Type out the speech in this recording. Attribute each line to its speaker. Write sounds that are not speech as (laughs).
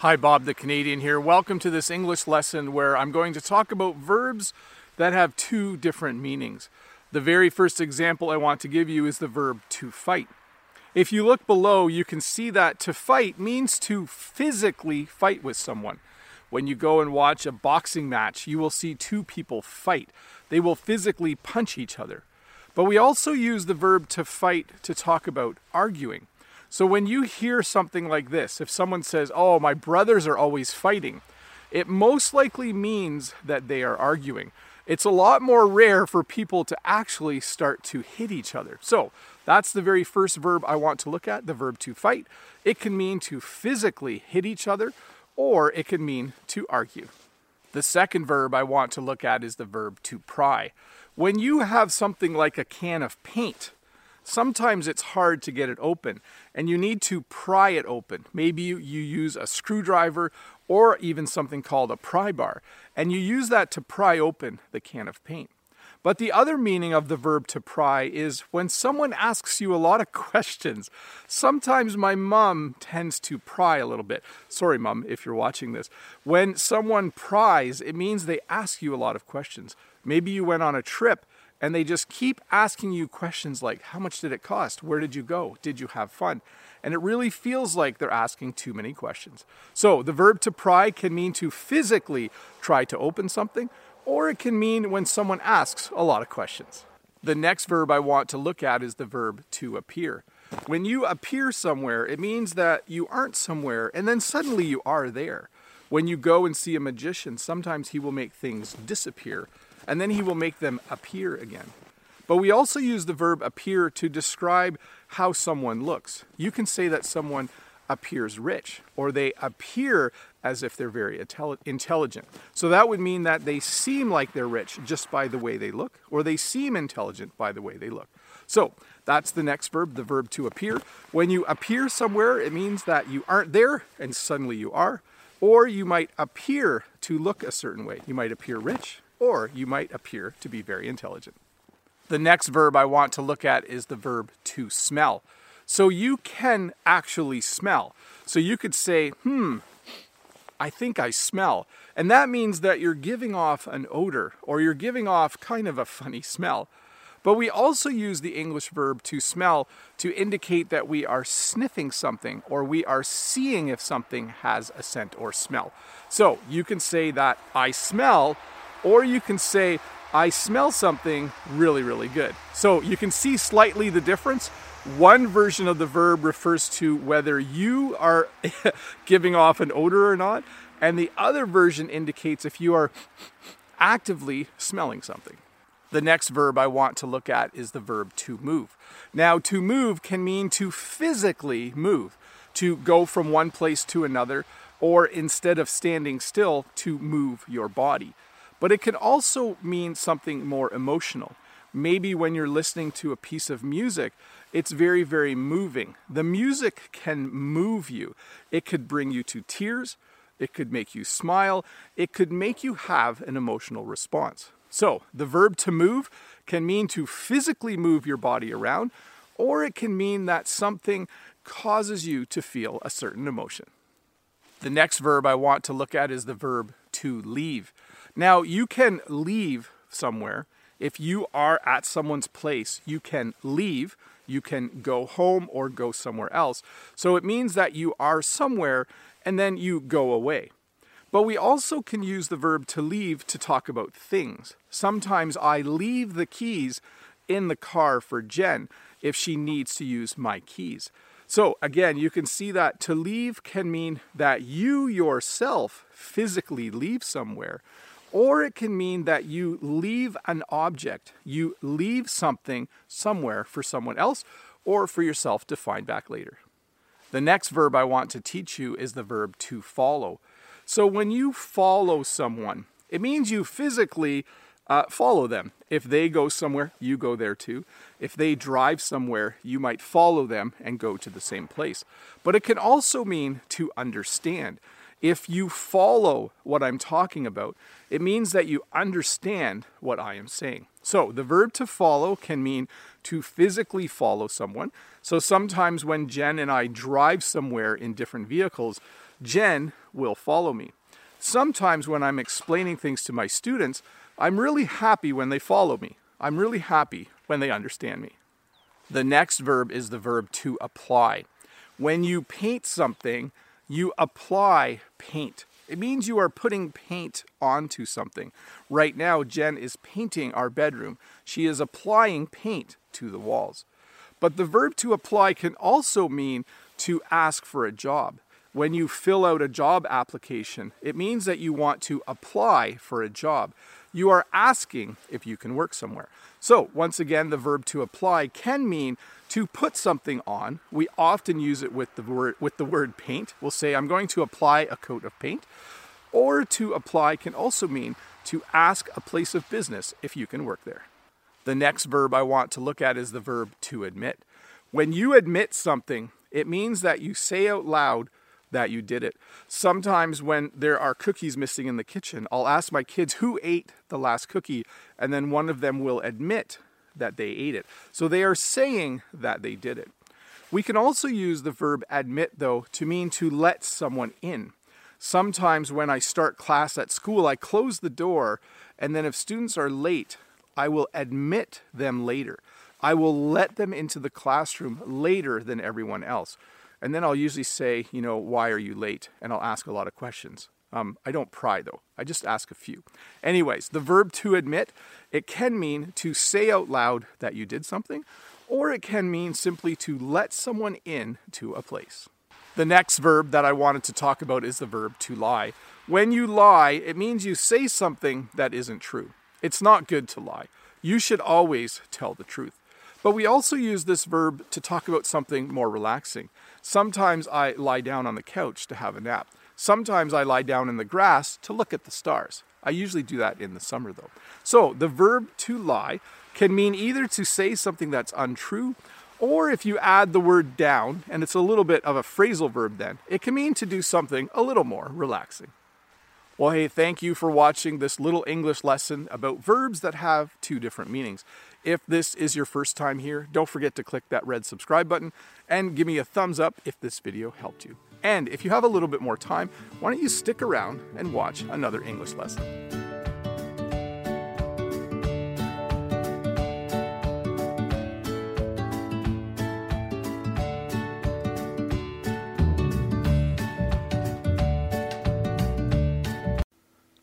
Speaker 1: Hi, Bob the Canadian here. Welcome to this English lesson where I'm going to talk about verbs that have two different meanings. The very first example I want to give you is the verb to fight. If you look below, you can see that to fight means to physically fight with someone. When you go and watch a boxing match, you will see two people fight. They will physically punch each other. But we also use the verb to fight to talk about arguing. So when you hear something like this, if someone says, Oh, my brothers are always fighting, it most likely means that they are arguing. It's a lot more rare for people to actually start to hit each other. So that's the very first verb I want to look at the verb to fight. It can mean to physically hit each other, or it can mean to argue. The second verb I want to look at is the verb to pry. When you have something like a can of paint, sometimes it's hard to get it open and you need to pry it open. Maybe you, you, use a screwdriver or even something called a pry bar, and you use that to pry open the can of paint. But the other meaning of the verb to pry is when someone asks you a lot of (laughs) questions. Sometimes my mom tends to pry a little bit. Sorry, mom, if you're watching this. When someone pries, it means they ask you a lot of questions. Maybe you went on a trip and they just keep asking you questions like how much did it cost? Where did you go? Did you have fun? And it really feels like they're asking too many questions. So the verb to pry can mean to physically try to open something or it can mean when someone asks a lot of questions. The next verb i want to look at is the verb to appear. When you appear somewhere it means that you aren't somewhere and then suddenly you are there. When you go and see a magician sometimes he will make things disappear and then he will make them appear again. But we also use the verb appear to describe how someone looks. You can say that someone appears rich, or they appear as if they're very intelligent. So that would mean that they seem like they're rich just by the way they look, or they seem intelligent by the way they look. So that's the next verb, the verb to appear. When you appear somewhere, it means that you aren't there and suddenly you are. Or you might appear to look a certain way. You might appear rich, or you might appear to be very intelligent. The next verb I want to look at is the verb to smell. So you can actually smell. So you could say, hmm, I think I smell. And that means that you're giving off an odor or you're giving off kind of a funny smell. But we also use the English verb to smell to indicate that we are sniffing something or we are seeing if something has a scent or smell. So you can say that I smell or you can say, I smell something really, really good. So you can see slightly the difference. One version of the verb refers to whether you are (laughs) giving off an odor or not, and the other version indicates if you are actively smelling something. The next verb I want to look at is the verb to move. Now, to move can mean to physically move, to go from one place to another, or instead of standing still, to move your body. But it can also mean something more emotional. Maybe when you're listening to a piece of music, it's very, very moving. The music can move you. It could bring you to tears. It could make you smile. It could make you have an emotional response. So, the verb to move can mean to physically move your body around, or it can mean that something causes you to feel a certain emotion. The next verb I want to look at is the verb to leave. Now, you can leave somewhere. If you are at someone's place, you can leave. You can go home or go somewhere else. So it means that you are somewhere and then you go away. But we also can use the verb to leave to talk about things. Sometimes I leave the keys in the car for Jen if she needs to use my keys. So again, you can see that to leave can mean that you yourself physically leave somewhere, or it can mean that you leave an object, you leave something somewhere for someone else or for yourself to find back later. The next verb I want to teach you is the verb to follow. So when you follow someone, it means you physically uh, follow them. If they go somewhere, you go there too. If they drive somewhere, you might follow them and go to the same place. But it can also mean to understand. If you follow what I'm talking about, it means that you understand what I am saying. So the verb to follow can mean to physically follow someone. So sometimes when Jen and I drive somewhere in different vehicles, Jen will follow me. Sometimes when I'm explaining things to my students, I'm really happy when they follow me. I'm really happy when they understand me. The next verb is the verb to apply. When you paint something, you apply paint. It means you are putting paint onto something. Right now, Jen is painting our bedroom. She is applying paint to the walls. But the verb to apply can also mean to ask for a job when you fill out a job application, it means that you want to apply for a job. You are asking if you can work somewhere. So, once again, the verb to apply can mean to put something on. We often use it with the word with the word paint. We'll say I'm going to apply a coat of paint. Or to apply can also mean to ask a place of business if you can work there. The next verb I want to look at is the verb to admit. When you admit something, it means that you say out loud that you did it. Sometimes when there are cookies missing in the kitchen, I'll ask my kids who ate the last cookie, and then one of them will admit that they ate it. So they are saying that they did it. We can also use the verb admit, though, to mean to let someone in. Sometimes when I start class at school, I close the door, and then if students are late, I will admit them later. I will let them into the classroom later than everyone else. And then I'll usually say, you know, why are you late? And I'll ask a lot of questions. Um, I don't pry though, I just ask a few. Anyways, the verb to admit, it can mean to say out loud that you did something, or it can mean simply to let someone in to a place. The next verb that I wanted to talk about is the verb to lie. When you lie, it means you say something that isn't true. It's not good to lie. You should always tell the truth. But we also use this verb to talk about something more relaxing. Sometimes I lie down on the couch to have a nap. Sometimes I lie down in the grass to look at the stars. I usually do that in the summer though. So the verb to lie can mean either to say something that's untrue, or if you add the word down, and it's a little bit of a phrasal verb then, it can mean to do something a little more relaxing. Well, hey, thank you for watching this little English lesson about verbs that have two different meanings. If this is your first time here, don't forget to click that red subscribe button and give me a thumbs up if this video helped you. And if you have a little bit more time, why don't you stick around and watch another English lesson.